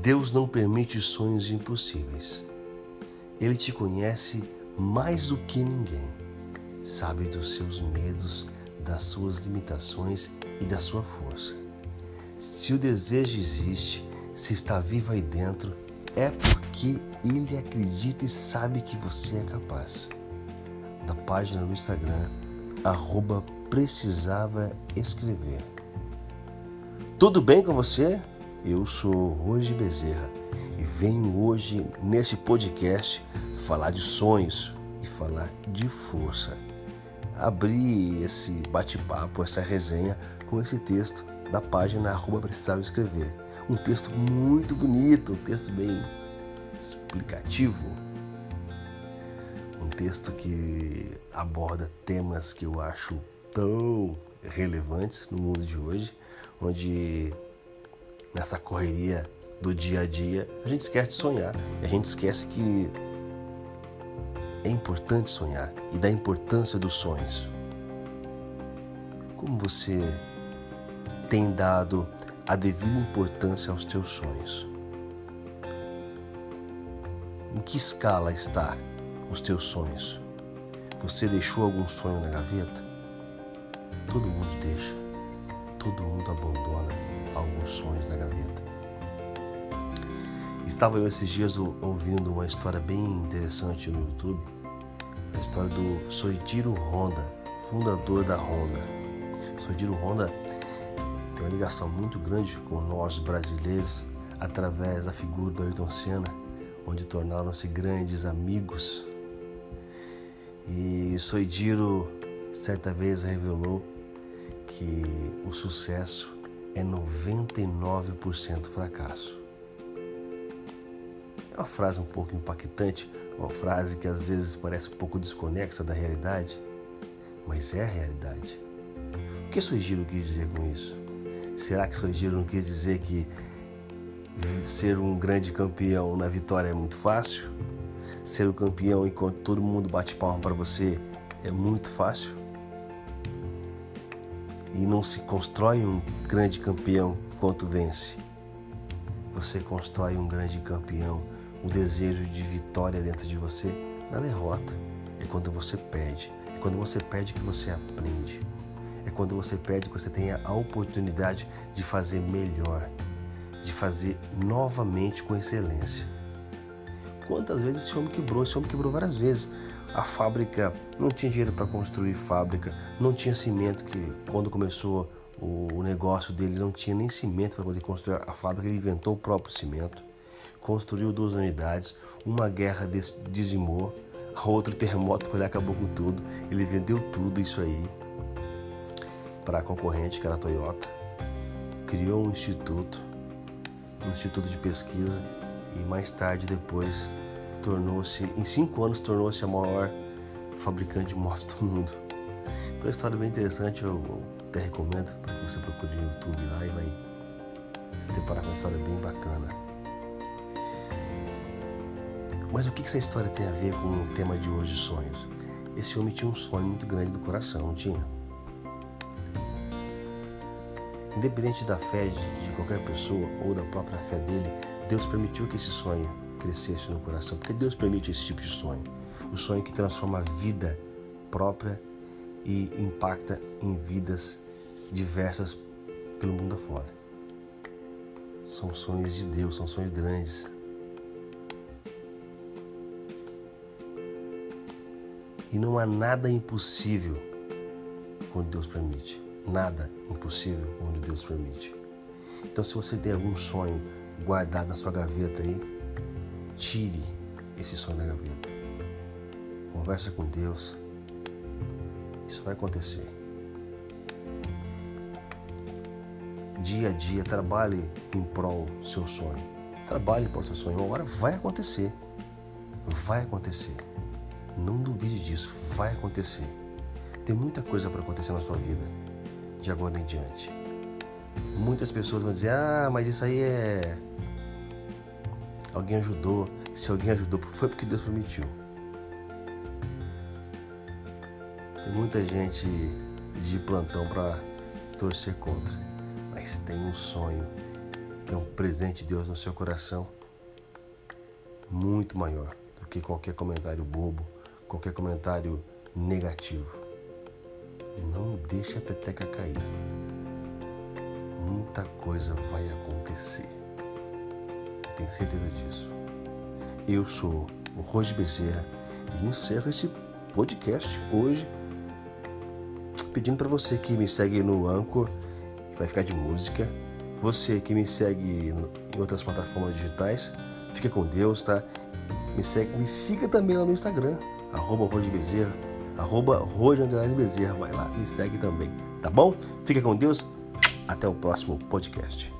Deus não permite sonhos impossíveis. Ele te conhece mais do que ninguém. Sabe dos seus medos, das suas limitações e da sua força. Se o desejo existe, se está vivo aí dentro, é porque ele acredita e sabe que você é capaz. Da página no Instagram, arroba precisava escrever. Tudo bem com você? Eu sou Roger Bezerra e venho hoje nesse podcast falar de sonhos e falar de força. Abri esse bate-papo, essa resenha com esse texto da página arroba precisava escrever. Um texto muito bonito, um texto bem explicativo. Um texto que aborda temas que eu acho tão relevantes no mundo de hoje, onde nessa correria do dia a dia, a gente esquece de sonhar. A gente esquece que é importante sonhar e da importância dos sonhos. Como você tem dado a devida importância aos teus sonhos? Em que escala está os teus sonhos? Você deixou algum sonho na gaveta? Todo mundo deixa, todo mundo abandona alguns sonhos na gaveta. Estava eu esses dias ouvindo uma história bem interessante no YouTube, a história do Soichiro Honda, fundador da Honda. Soichiro Honda tem uma ligação muito grande com nós brasileiros através da figura do Ayrton Senna, onde tornaram-se grandes amigos. E Soichiro certa vez revelou que o sucesso é 99% fracasso. É uma frase um pouco impactante, uma frase que às vezes parece um pouco desconexa da realidade, mas é a realidade. O que Sugiro quis dizer com isso? Será que Sugiro não quis dizer que ser um grande campeão na vitória é muito fácil? Ser o campeão enquanto todo mundo bate palma para você é muito fácil? E não se constrói um grande campeão quanto vence. Você constrói um grande campeão, o desejo de vitória dentro de você na derrota. É quando você perde. É quando você perde que você aprende. É quando você perde que você tem a oportunidade de fazer melhor, de fazer novamente com excelência. Quantas vezes esse homem quebrou? Esse homem quebrou várias vezes. A fábrica não tinha dinheiro para construir fábrica, não tinha cimento que quando começou o negócio dele não tinha nem cimento para poder construir. A fábrica, ele inventou o próprio cimento, construiu duas unidades, uma guerra dizimou, outro terremoto foi lá acabou com tudo, ele vendeu tudo isso aí para a concorrente que era a Toyota, criou um instituto, um instituto de pesquisa e mais tarde depois tornou-se, em cinco anos, tornou-se a maior fabricante de motos do mundo. Então, é uma história bem interessante, eu, até recomendo para que você procure no YouTube lá e vai se deparar com uma história bem bacana. Mas o que essa história tem a ver com o tema de hoje, sonhos? Esse homem tinha um sonho muito grande do coração, não tinha? Independente da fé de qualquer pessoa ou da própria fé dele, Deus permitiu que esse sonho crescesse no coração, porque Deus permite esse tipo de sonho. O sonho que transforma a vida própria e impacta em vidas diversas pelo mundo afora. São sonhos de Deus, são sonhos grandes. E não há nada impossível quando Deus permite. Nada impossível quando Deus permite. Então, se você tem algum sonho guardado na sua gaveta aí, Tire esse sonho da gaveta. Conversa com Deus. Isso vai acontecer. Dia a dia, trabalhe em prol do seu sonho. Trabalhe para o seu sonho. Agora vai acontecer. Vai acontecer. Não duvide disso. Vai acontecer. Tem muita coisa para acontecer na sua vida de agora em diante. Muitas pessoas vão dizer: Ah, mas isso aí é alguém ajudou. Se alguém ajudou, foi porque Deus permitiu. Tem muita gente de plantão para torcer contra, mas tem um sonho que é um presente de Deus no seu coração muito maior do que qualquer comentário bobo, qualquer comentário negativo. Não deixe a peteca cair. Muita coisa vai acontecer. Tenho certeza disso. Eu sou o Roger Bezerra e encerro esse podcast hoje pedindo para você que me segue no Anchor, que vai ficar de música, você que me segue em outras plataformas digitais, fica com Deus, tá? Me, segue, me siga também lá no Instagram, arroba Bezerra, arroba Bezerra, vai lá, me segue também, tá bom? Fica com Deus, até o próximo podcast.